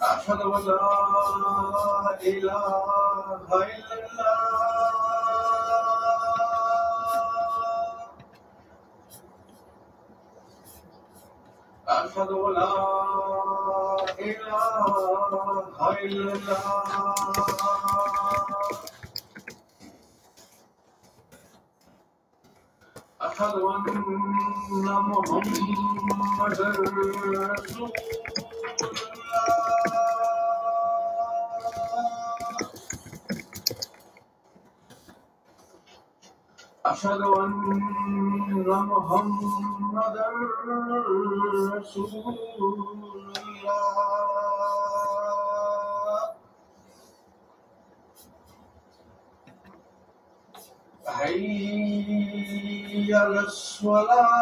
أشهد أن لا إله إلا الله أشهد أن لا إله إلا الله أشهد أن محمدا رسول الله أشهد أن محمدا رسول الله. حي على الصلاة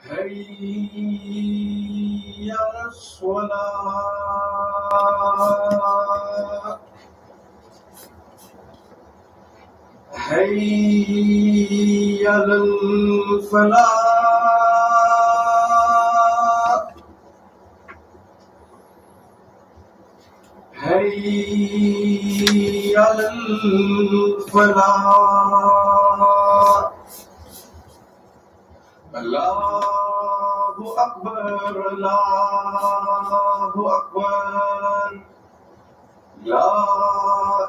حي على الصلاة حي على الفلاح حي على الفلاح الله أكبر الله أكبر. لا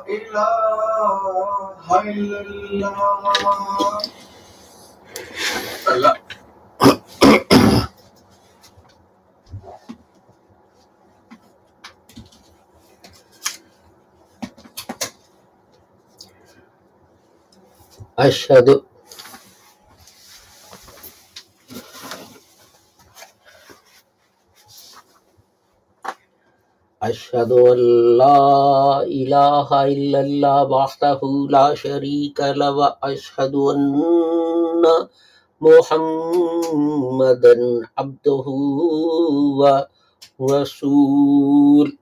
إله إلا الله. لا أشهد أشهد أن لا إله إلا الله وحده لا شريك له وأشهد أن محمدا عبده ورسول.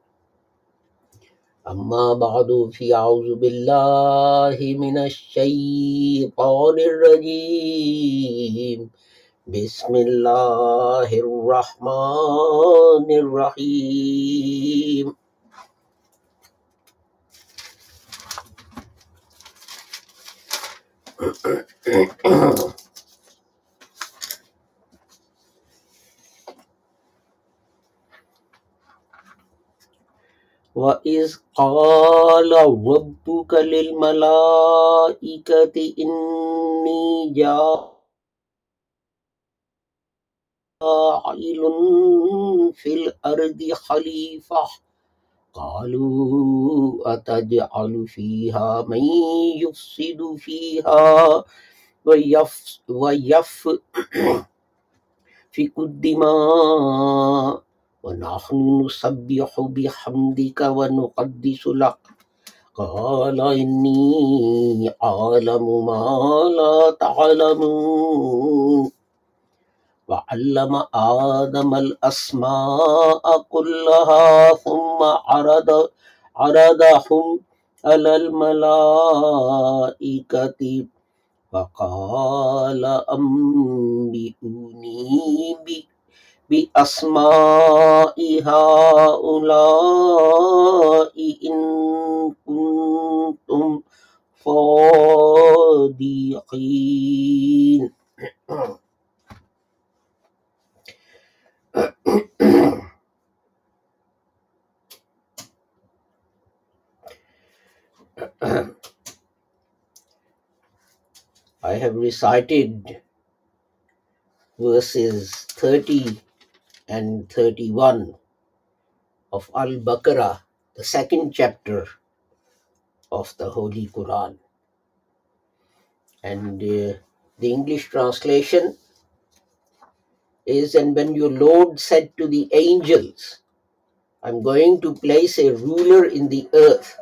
أما بعد فأعوذ بالله من الشيطان الرجيم. بسم الله الرحمن الرحيم. وإذ قال ربك للملائكة إني جاعل في الأرض خليفة. قالوا أتجعل فيها من يفسد فيها ويف ويفسفك الدماء ونحن نسبح بحمدك ونقدس لك. قال إني أعلم ما لا تعلمون. وعلم آدم الأسماء كلها ثم عرض عرضهم على الملائكة فقال أنبئوني بأسماء هؤلاء إن كنتم صادقين. I have recited verses 30 and 31 of Al Baqarah, the second chapter of the Holy Quran. And uh, the English translation is And when your Lord said to the angels, I'm going to place a ruler in the earth,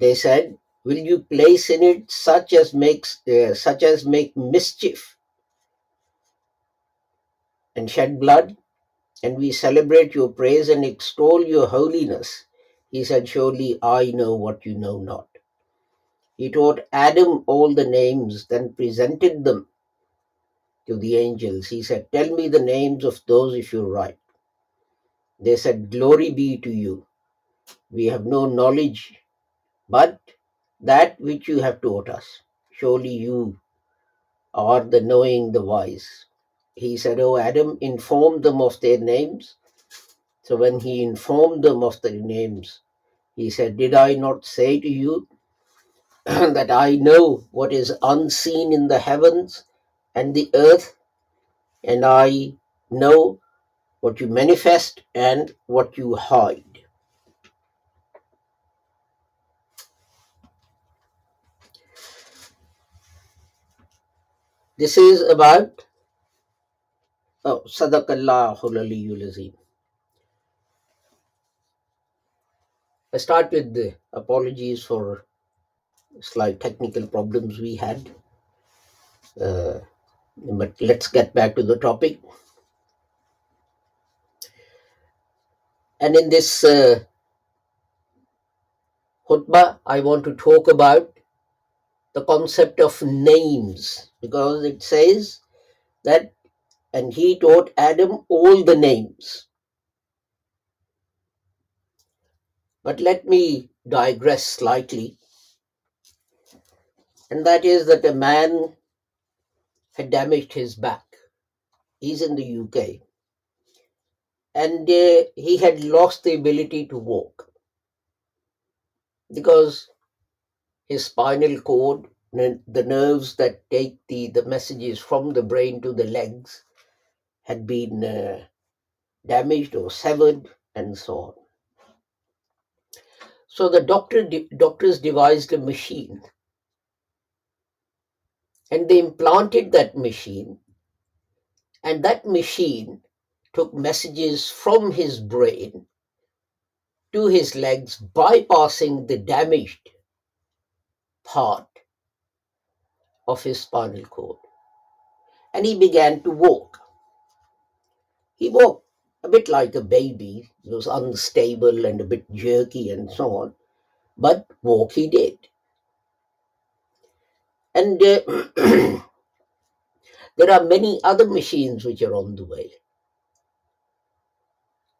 they said, will you place in it such as makes uh, such as make mischief and shed blood? And we celebrate your praise and extol your holiness. He said surely i know what you know not. He taught adam all the names then presented them to the angels. He said tell me the names of those if you write they said glory be to you. We have no knowledge but that which you have taught us surely you are the knowing the wise he said, Oh, Adam, inform them of their names. So when he informed them of their names, he said, Did I not say to you that I know what is unseen in the heavens and the earth, and I know what you manifest and what you hide? This is about oh, Aliyyul Azim. I start with the apologies for slight technical problems we had. Uh, but let's get back to the topic. And in this uh, khutbah, I want to talk about the concept of names because it says that, and he taught Adam all the names. But let me digress slightly, and that is that a man had damaged his back. He's in the UK, and uh, he had lost the ability to walk because his spinal cord, the nerves that take the, the messages from the brain to the legs, had been uh, damaged or severed, and so on. So the doctor de- doctors devised a machine, and they implanted that machine, and that machine took messages from his brain to his legs, bypassing the damaged part of his spinal cord. And he began to walk. He walked a bit like a baby, he was unstable and a bit jerky and so on, but walk he did. And uh, there are many other machines which are on the way.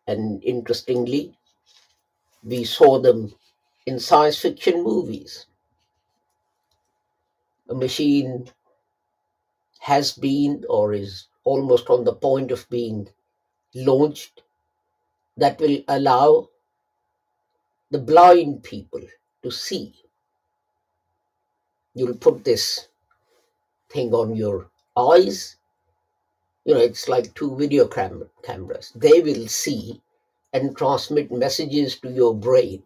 And interestingly, we saw them in science fiction movies. A machine has been or is almost on the point of being launched that will allow the blind people to see. You'll put this thing on your eyes. You know, it's like two video cam- cameras. They will see and transmit messages to your brain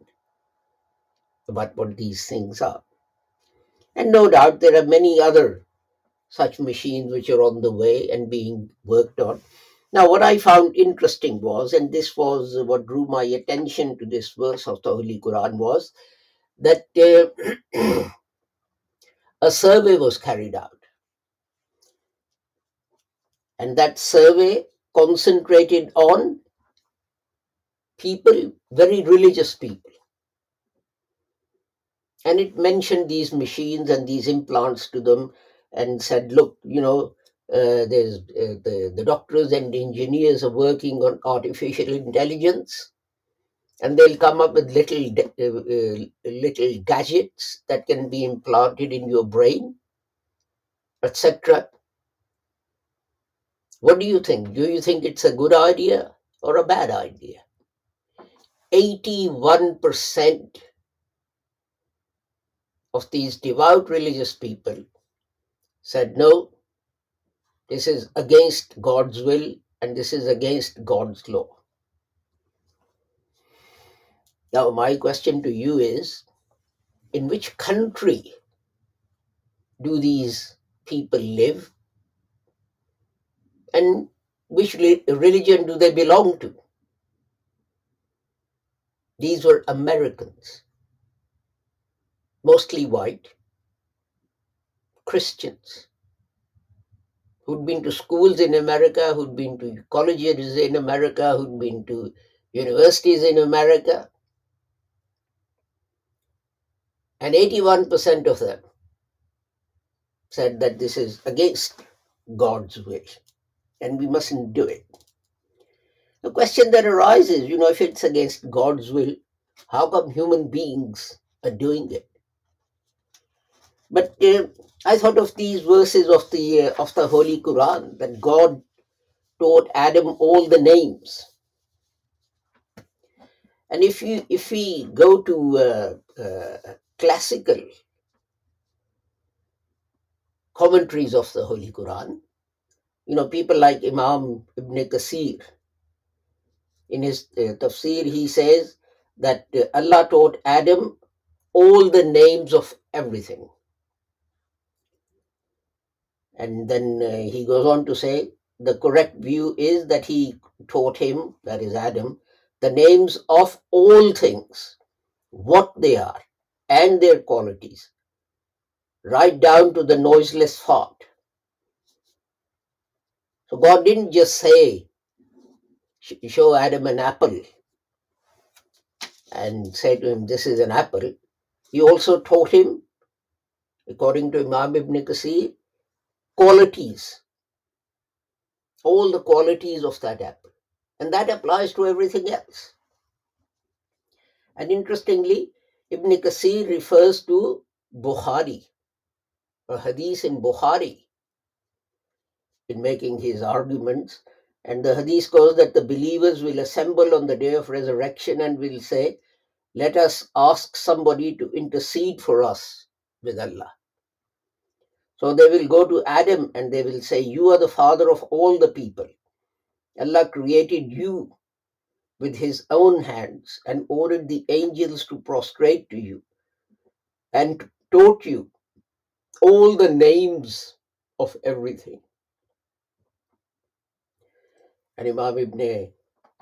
about what these things are. And no doubt there are many other such machines which are on the way and being worked on. Now, what I found interesting was, and this was what drew my attention to this verse of the Holy Quran, was that uh, a survey was carried out. And that survey concentrated on people, very religious people. And it mentioned these machines and these implants to them and said, look, you know, uh, there's uh, the, the doctors and engineers are working on artificial intelligence and they'll come up with little uh, uh, little gadgets that can be implanted in your brain etc what do you think? Do you think it's a good idea or a bad idea? 81% of these devout religious people said no this is against god's will and this is against god's law. Now my question to you is in which country do these people live and which religion do they belong to? These were americans mostly white Christians who'd been to schools in America, who'd been to colleges in America, who'd been to universities in America. And 81% of them said that this is against God's will and we mustn't do it. The question that arises, you know, if it's against God's will, how come human beings are doing it? But uh, I thought of these verses of the uh, of the Holy Quran that God taught Adam all the names. And if you if we go to uh, uh, classical commentaries of the Holy Quran, you know, people like Imam Ibn Kasir, in his uh, tafsir, he says that Allah taught Adam all the names of everything. And then uh, he goes on to say the correct view is that he taught him, that is Adam, the names of all things, what they are, and their qualities, right down to the noiseless fart. So God didn't just say, show Adam an apple and say to him, this is an apple. He also taught him, according to Imam Ibn Kasir, qualities, all the qualities of that apple. And that applies to everything else. And interestingly, Ibn Kasir refers to Bukhari, a hadith in Bukhari, in making his arguments. And the hadith goes that the believers will assemble on the day of resurrection and will say, Let us ask somebody to intercede for us with Allah. So they will go to Adam and they will say, You are the father of all the people. Allah created you with his own hands and ordered the angels to prostrate to you and taught you all the names of everything. And Imam Ibn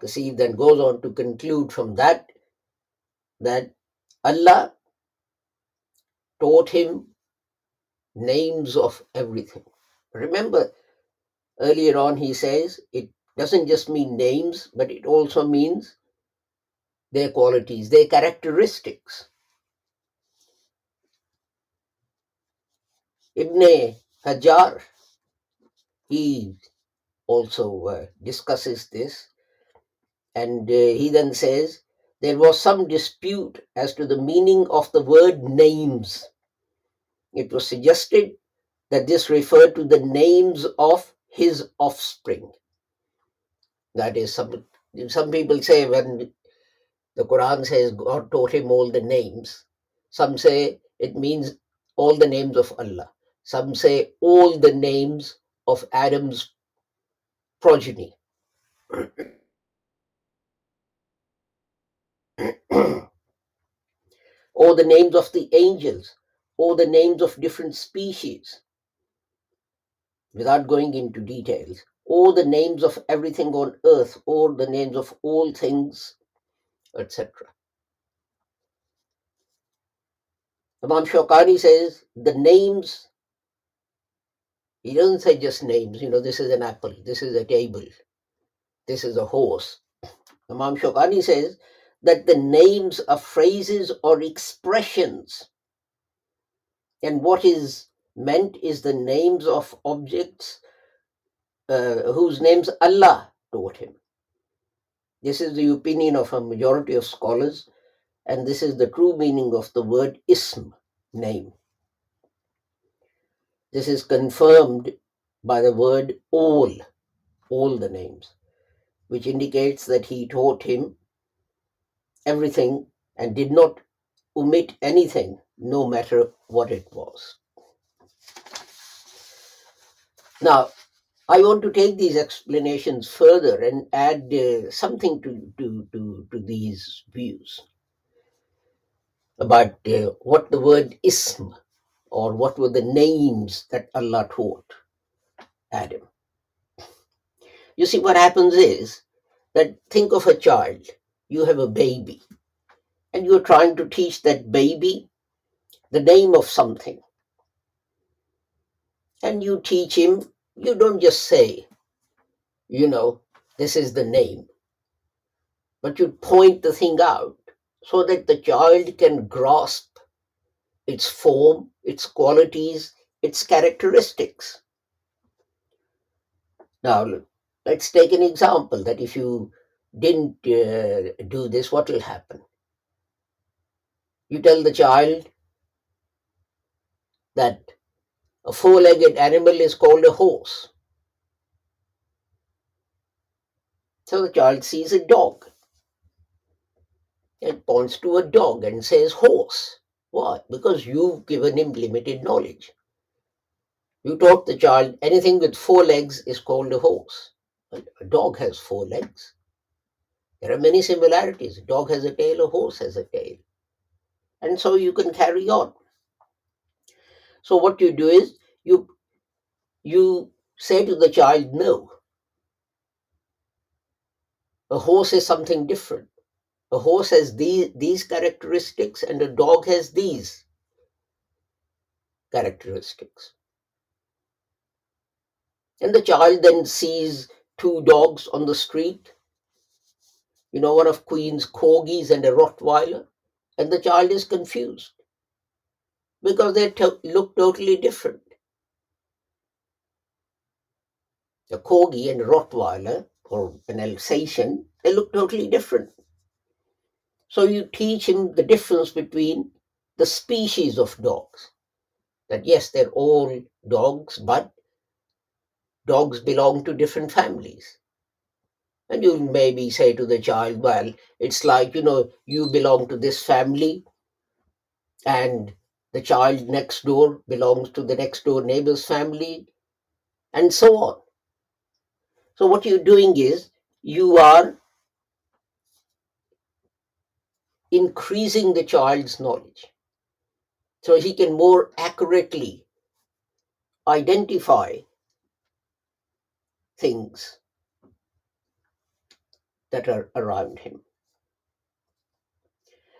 Kasir then goes on to conclude from that that Allah taught him names of everything. Remember, earlier on he says it doesn't just mean names, but it also means their qualities, their characteristics. Ibn Hajar, he also uh, discusses this, and uh, he then says there was some dispute as to the meaning of the word names. It was suggested that this referred to the names of his offspring. That is, some, some people say when the Quran says God taught him all the names, some say it means all the names of Allah. Some say all the names of Adam's progeny. or the names of the angels, or the names of different species, without going into details, or the names of everything on earth, or the names of all things, etc. Imam Shawkani says the names, he doesn't say just names, you know, this is an apple, this is a table, this is a horse. Imam Shawkani says that the names are phrases or expressions. And what is meant is the names of objects uh, whose names Allah taught him. This is the opinion of a majority of scholars, and this is the true meaning of the word ism, name. This is confirmed by the word all, all the names, which indicates that he taught him everything and did not omit anything, no matter what it was. Now, I want to take these explanations further and add uh, something to, to, to, to these views about uh, what the word ism or what were the names that Allah taught Adam. You see, what happens is that think of a child, you have a baby, and you're trying to teach that baby the name of something, and you teach him, you don't just say, you know, this is the name, but you point the thing out so that the child can grasp its form, its qualities, its characteristics. Now, let's take an example that if you didn't uh, do this, what will happen? You tell the child that a four legged animal is called a horse. So the child sees a dog and points to a dog and says horse. Why? Because you've given him limited knowledge. You taught the child anything with four legs is called a horse. A dog has four legs. There are many similarities. A dog has a tail, a horse has a tail. And so you can carry on. So what you do is you you say to the child, no, a horse is something different. A horse has these, these characteristics and a dog has these characteristics. And the child then sees two dogs on the street, you know, one of Queen's corgis and a Rottweiler, and the child is confused because they to- look totally different. A corgi and Rottweiler or an Alsatian, they look totally different. So you teach him the difference between the species of dogs. That yes, they're all dogs, but dogs belong to different families. And you maybe say to the child, well, it's like, you know, you belong to this family, and the child next door belongs to the next door neighbor's family, and so on. So, what you're doing is you are increasing the child's knowledge so he can more accurately identify things that are around him.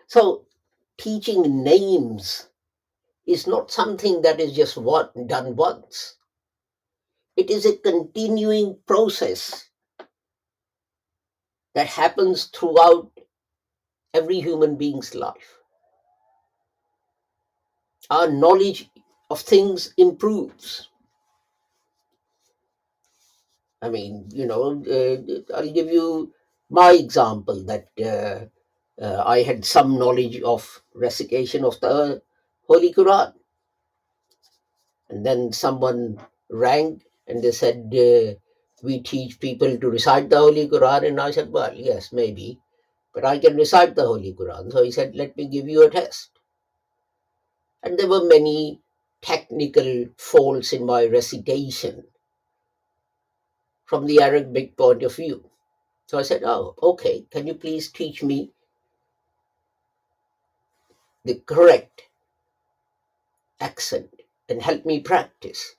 So, teaching names is not something that is just one, done once. It is a continuing process that happens throughout every human being's life. Our knowledge of things improves. I mean, you know, uh, I'll give you my example that uh, uh, I had some knowledge of recitation of the Holy Quran. And then someone rang and they said, uh, We teach people to recite the Holy Quran. And I said, Well, yes, maybe, but I can recite the Holy Quran. So he said, Let me give you a test. And there were many technical faults in my recitation from the Arabic point of view. So I said, Oh, okay, can you please teach me the correct accent and help me practice?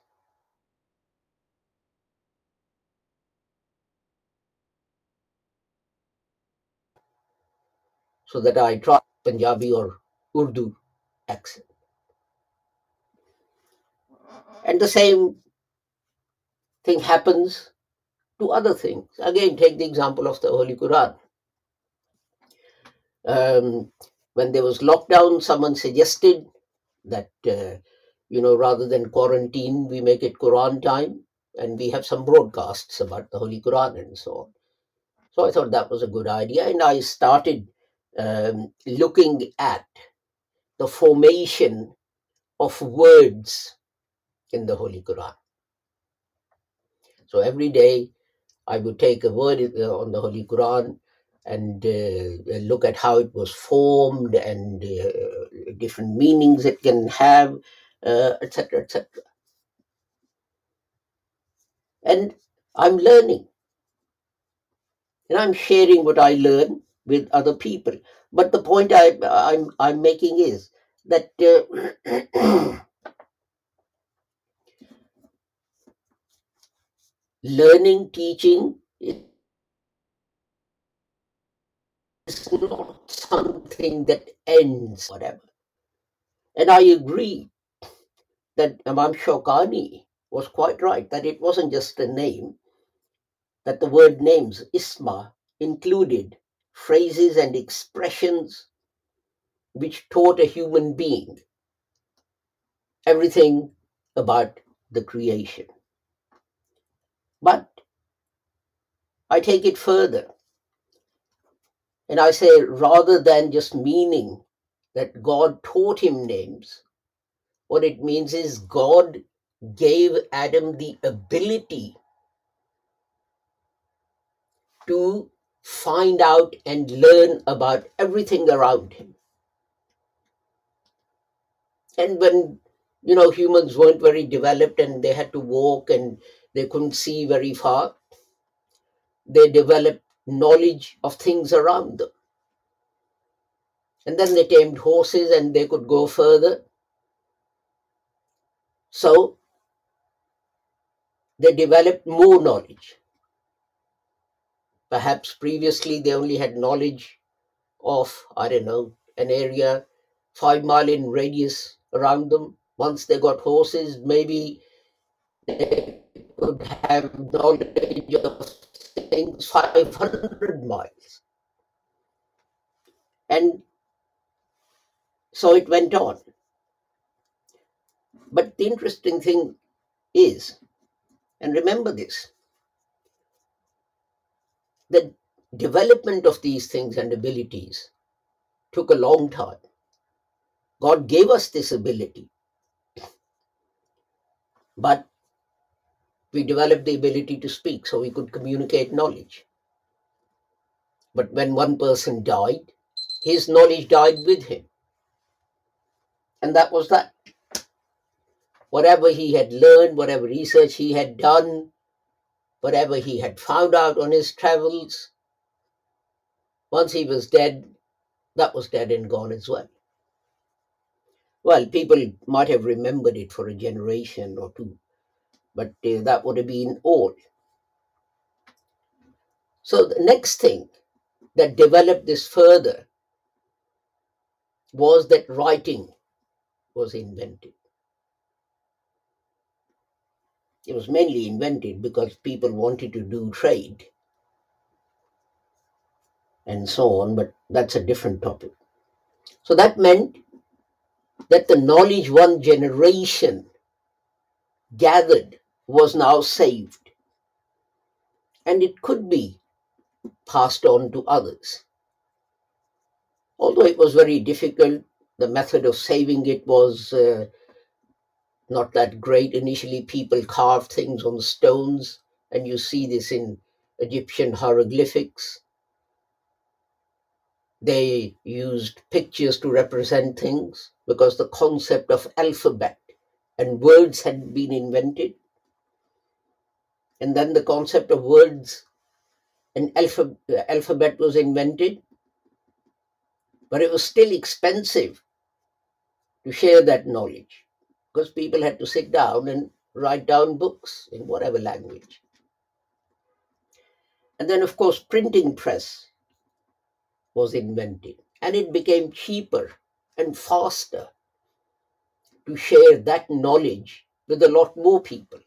So that I try Punjabi or Urdu accent. And the same thing happens to other things. Again, take the example of the Holy Quran. Um, when there was lockdown, someone suggested that, uh, you know, rather than quarantine, we make it Quran time and we have some broadcasts about the Holy Quran and so on. So I thought that was a good idea. And I started um, looking at the formation of words in the Holy Quran. So every day I would take a word uh, on the Holy Quran and uh, look at how it was formed and uh, different meanings it can have, uh, etc., etc. And I'm learning and I'm sharing what I learn with other people. But the point I, I'm I'm making is that uh, learning, teaching is not something that ends, whatever. And I agree that Imam Shawkani was quite right that it wasn't just a name, that the word names, isma, included phrases and expressions which taught a human being everything about the creation. But I take it further and I say rather than just meaning that God taught him names, what it means is God gave Adam the ability to find out and learn about everything around him. And when you know humans weren't very developed and they had to walk and they couldn't see very far, they developed knowledge of things around them. And then they tamed horses and they could go further. So they developed more knowledge. Perhaps previously they only had knowledge of, I don't know, an area five mile in radius around them. Once they got horses, maybe they could have knowledge of things 500 miles. And so it went on. But the interesting thing is, and remember this, the development of these things and abilities took a long time. God gave us this ability, but we developed the ability to speak so we could communicate knowledge. But when one person died, his knowledge died with him. And that was that. Whatever he had learned, whatever research he had done, whatever he had found out on his travels, once he was dead, that was dead and gone as well. Well, people might have remembered it for a generation or two, but uh, that would have been all. So the next thing that developed this further was that writing was invented. It was mainly invented because people wanted to do trade and so on, but that's a different topic. So that meant that the knowledge one generation gathered was now saved and it could be passed on to others. Although it was very difficult, the method of saving it was uh, not that great. Initially, people carved things on stones, and you see this in Egyptian hieroglyphics. They used pictures to represent things because the concept of alphabet and words had been invented. And then the concept of words and alpha, alphabet was invented. But it was still expensive to share that knowledge because people had to sit down and write down books in whatever language. And then, of course, printing press was invented and it became cheaper and faster to share that knowledge with a lot more people.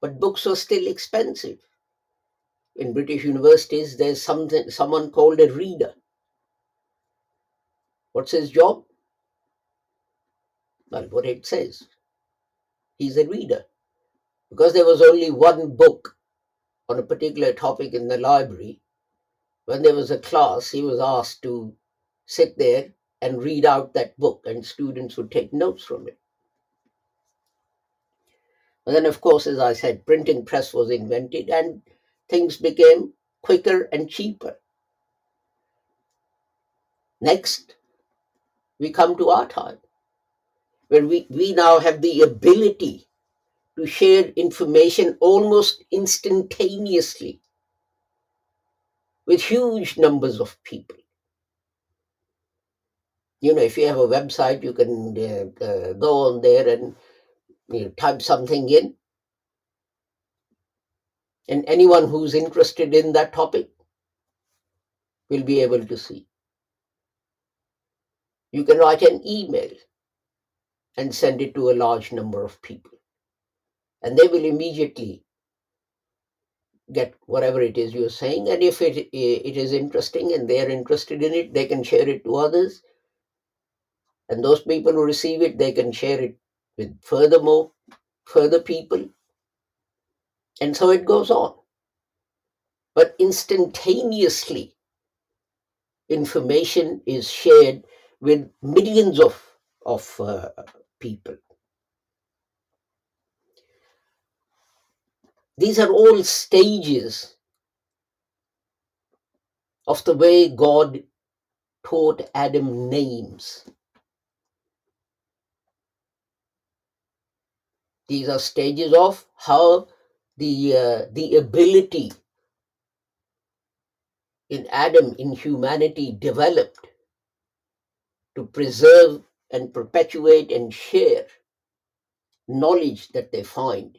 But books were still expensive. In British universities, there's something, someone called a reader. What's his job? Well, what it says. He's a reader. Because there was only one book on a particular topic in the library, when there was a class, he was asked to sit there and read out that book, and students would take notes from it. And then, of course, as I said, printing press was invented and things became quicker and cheaper. Next, we come to our time, where we, we now have the ability to share information almost instantaneously with huge numbers of people. You know, if you have a website, you can uh, uh, go on there and you know, type something in, and anyone who's interested in that topic will be able to see. You can write an email and send it to a large number of people, and they will immediately get whatever it is you're saying. And if it, it is interesting and they're interested in it, they can share it to others. And those people who receive it, they can share it with furthermore, further people. And so it goes on. But instantaneously, information is shared with millions of, of uh, people. These are all stages of the way God taught Adam names. These are stages of how the uh, the ability in Adam in humanity developed to preserve and perpetuate and share knowledge that they find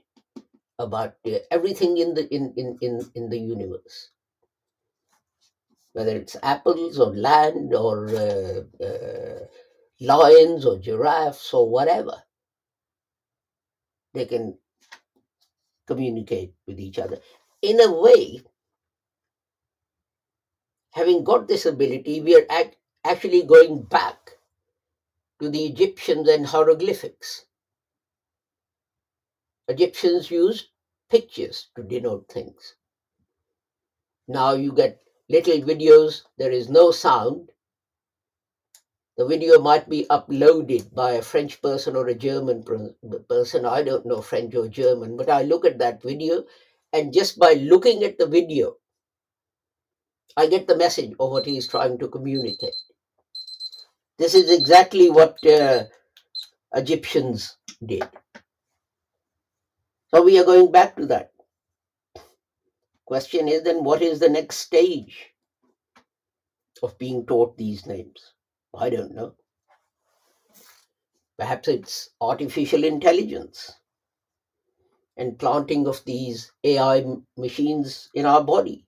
about uh, everything in the in, in, in, in the universe. Whether it's apples or land or uh, uh, lions or giraffes or whatever they can communicate with each other. In a way having got this ability we are act- actually going back to the egyptians and hieroglyphics. Egyptians used pictures to denote things. Now you get little videos there is no sound. The video might be uploaded by a french person or a german person i don't know french or german but i look at that video and just by looking at the video i get the message of what he is trying to communicate this is exactly what uh, egyptians did. So we are going back to that. Question is then what is the next stage of being taught these names? I don't know. Perhaps it's artificial intelligence and planting of these AI machines in our body.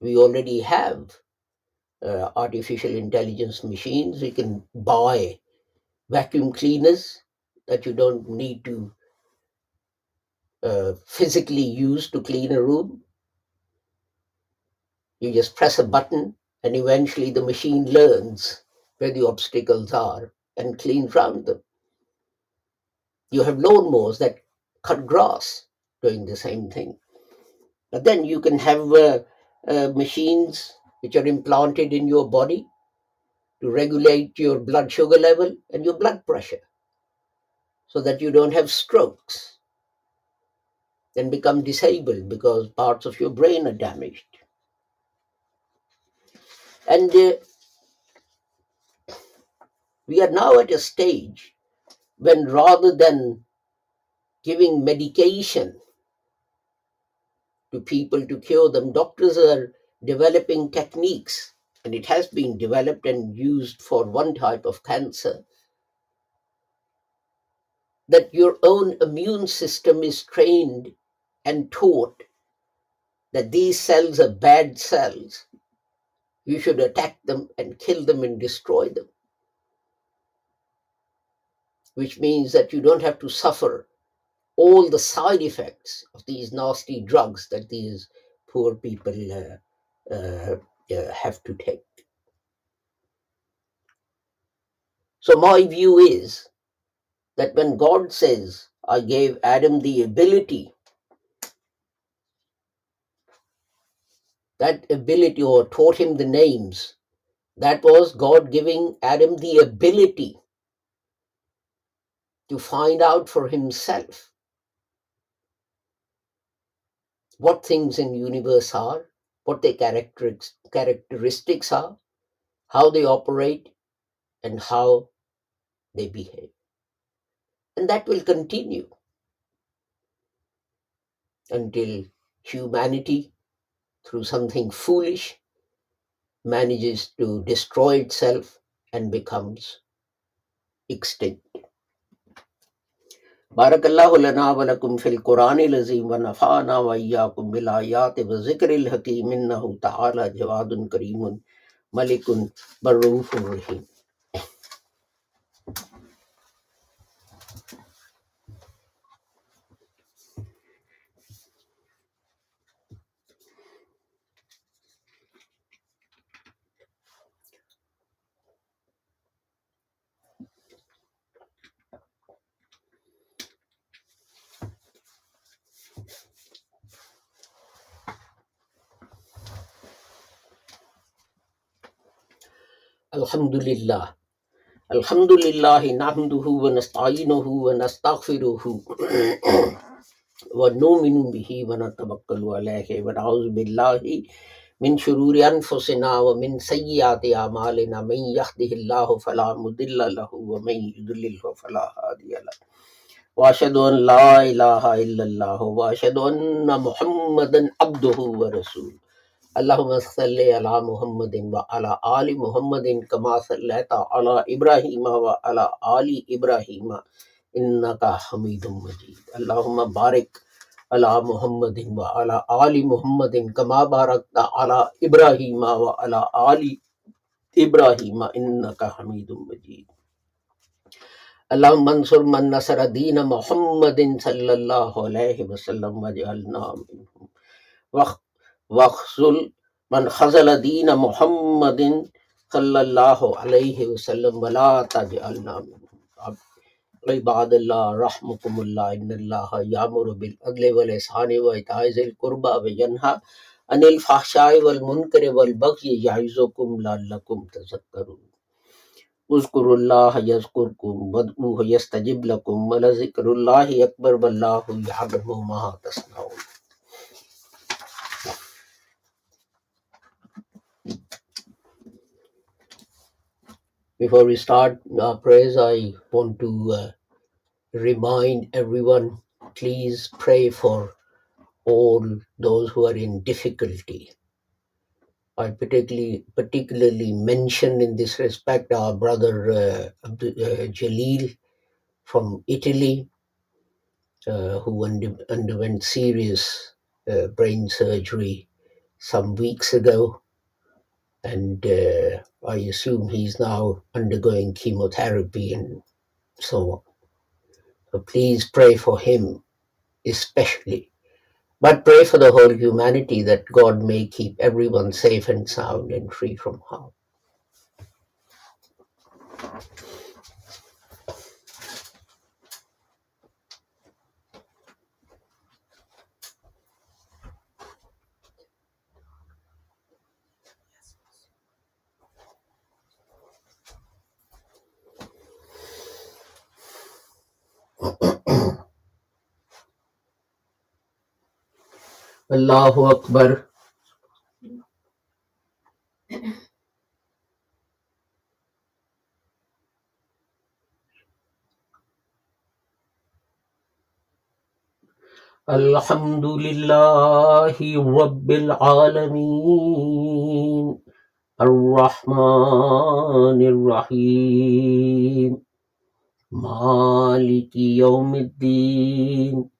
We already have uh, artificial intelligence machines. We can buy vacuum cleaners that you don't need to uh, physically use to clean a room. You just press a button, and eventually the machine learns where the obstacles are and cleans around them. You have lawnmowers that cut grass doing the same thing. But then you can have uh, uh, machines which are implanted in your body to regulate your blood sugar level and your blood pressure so that you don't have strokes and become disabled because parts of your brain are damaged. And uh, we are now at a stage when rather than giving medication to people to cure them, doctors are developing techniques, and it has been developed and used for one type of cancer, that your own immune system is trained and taught that these cells are bad cells. You should attack them and kill them and destroy them, which means that you don't have to suffer all the side effects of these nasty drugs that these poor people uh, Uh, uh, have to take. So, my view is that when God says, I gave Adam the ability, that ability, or taught him the names, that was God giving Adam the ability to find out for himself what things in universe are, what their characteristics, characteristics are, how they operate, and how they behave. And that will continue until humanity, through something foolish, manages to destroy itself and becomes extinct. بارک اللہ لنا ولکم فی القرآن العظیم و نفعنا و ایاکم بالآیات و ذکر الحکیم انہو تعالی جواد کریم ملک بروف الرحیم الحمد لله الحمد لله نحمده ونستعينه ونستغفره ونؤمن به ونتوكل عليه ونعوذ بالله من شرور أنفسنا ومن سيئات أعمالنا من يهده الله فلا مضل له ومن يضلله فلا هادي له. وأشهد أن لا إله إلا الله وأشهد أن محمدا عبده ورسوله اللهم صل على محمد وعلى آل محمد كما صليت على إبراهيم وعلى آل إبراهيم إنك حميد مجيد اللهم بارك على محمد وعلى آل محمد كما باركت على إبراهيم وعلى آل إبراهيم إنك حميد مجيد اللهم انصر من نصر دين محمد صلى الله عليه وسلم واجعلنا منهم واخ- وخزل من خزل دین محمد صلی اللہ علیہ وسلم ولا تجعلنا منهم عباد اللہ رحمکم اللہ ان اللہ یامر بالعدل والحسان وإیتاء ذی وینہا ان الفحشاء والمنکر والبغی یعیزکم لعلکم تذکرون اذکر اللہ یذکرکم ودعوه یستجب لکم ولذکر اللہ اکبر واللہ یعلم ما تصنعون. Before we start our prayers, I want to uh, remind everyone please pray for all those who are in difficulty. I particularly particularly mention in this respect our brother uh, uh, Jalil from Italy, uh, who under, underwent serious uh, brain surgery some weeks ago, and uh, I assume he's now undergoing chemotherapy and so on. So please pray for him especially. But pray for the whole humanity that God may keep everyone safe and sound and free from harm. اللہ اکبر۔ الحمد للہ رب العالمین۔ الرحمن الرحیم۔ مالک یوم الدین۔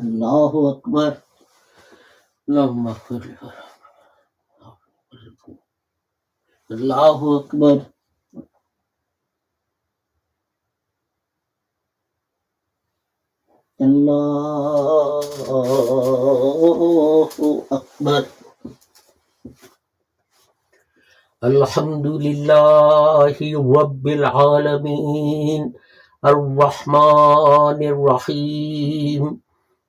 الله أكبر. اللهم اغفر الله أكبر. الله أكبر. الحمد لله رب العالمين. الرحمن الرحيم.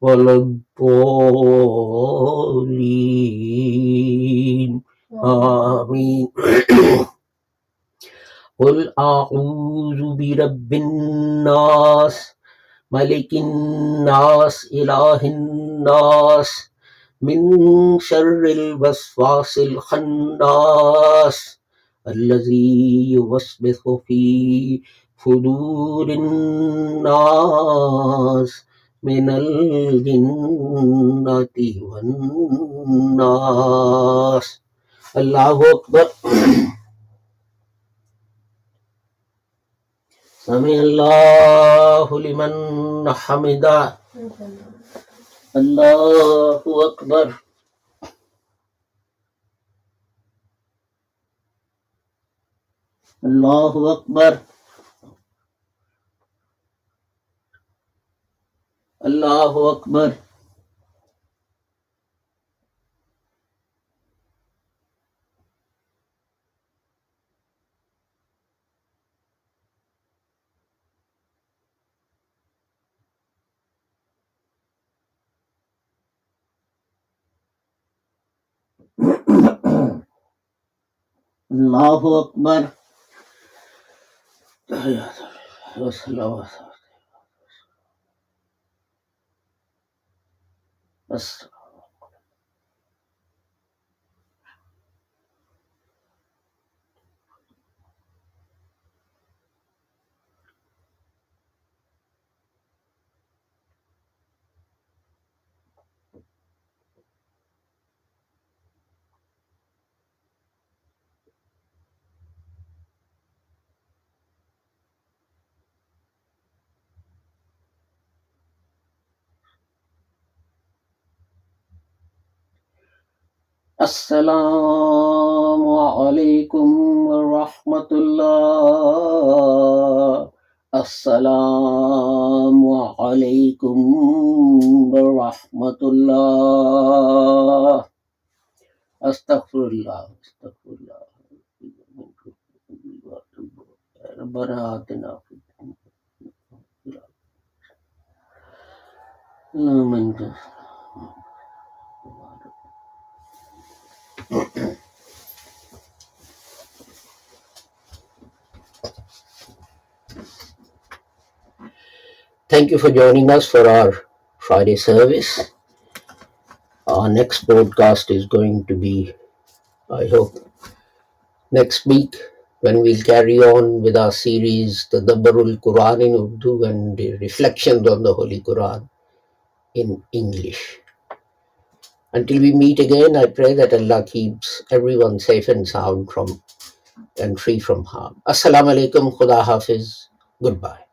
ولا الضالين آمين قل أعوذ برب الناس ملك الناس إله الناس من شر الوسواس الخناس الذي يوسوس في صدور الناس من الجنة والناس الله أكبر. سمع الله لمن حمده. الله أكبر. الله أكبر. الله أكبر. الله أكبر. والصلاة والسلام That's السلام علیکم ورحمۃ اللہ۔ السلام علیکم ورحمۃ اللہ۔ استغفر اللہ استغفر اللہ ربنا آتنا فی الدنیا Thank you for joining us for our Friday service. Our next broadcast is going to be, I hope, next week when we'll carry on with our series, the Dabbarul Quran in Urdu and the reflections on the Holy Quran in English. Until we meet again, I pray that Allah keeps everyone safe and sound from and free from harm. Assalamu alaikum, Khuda Hafiz, goodbye.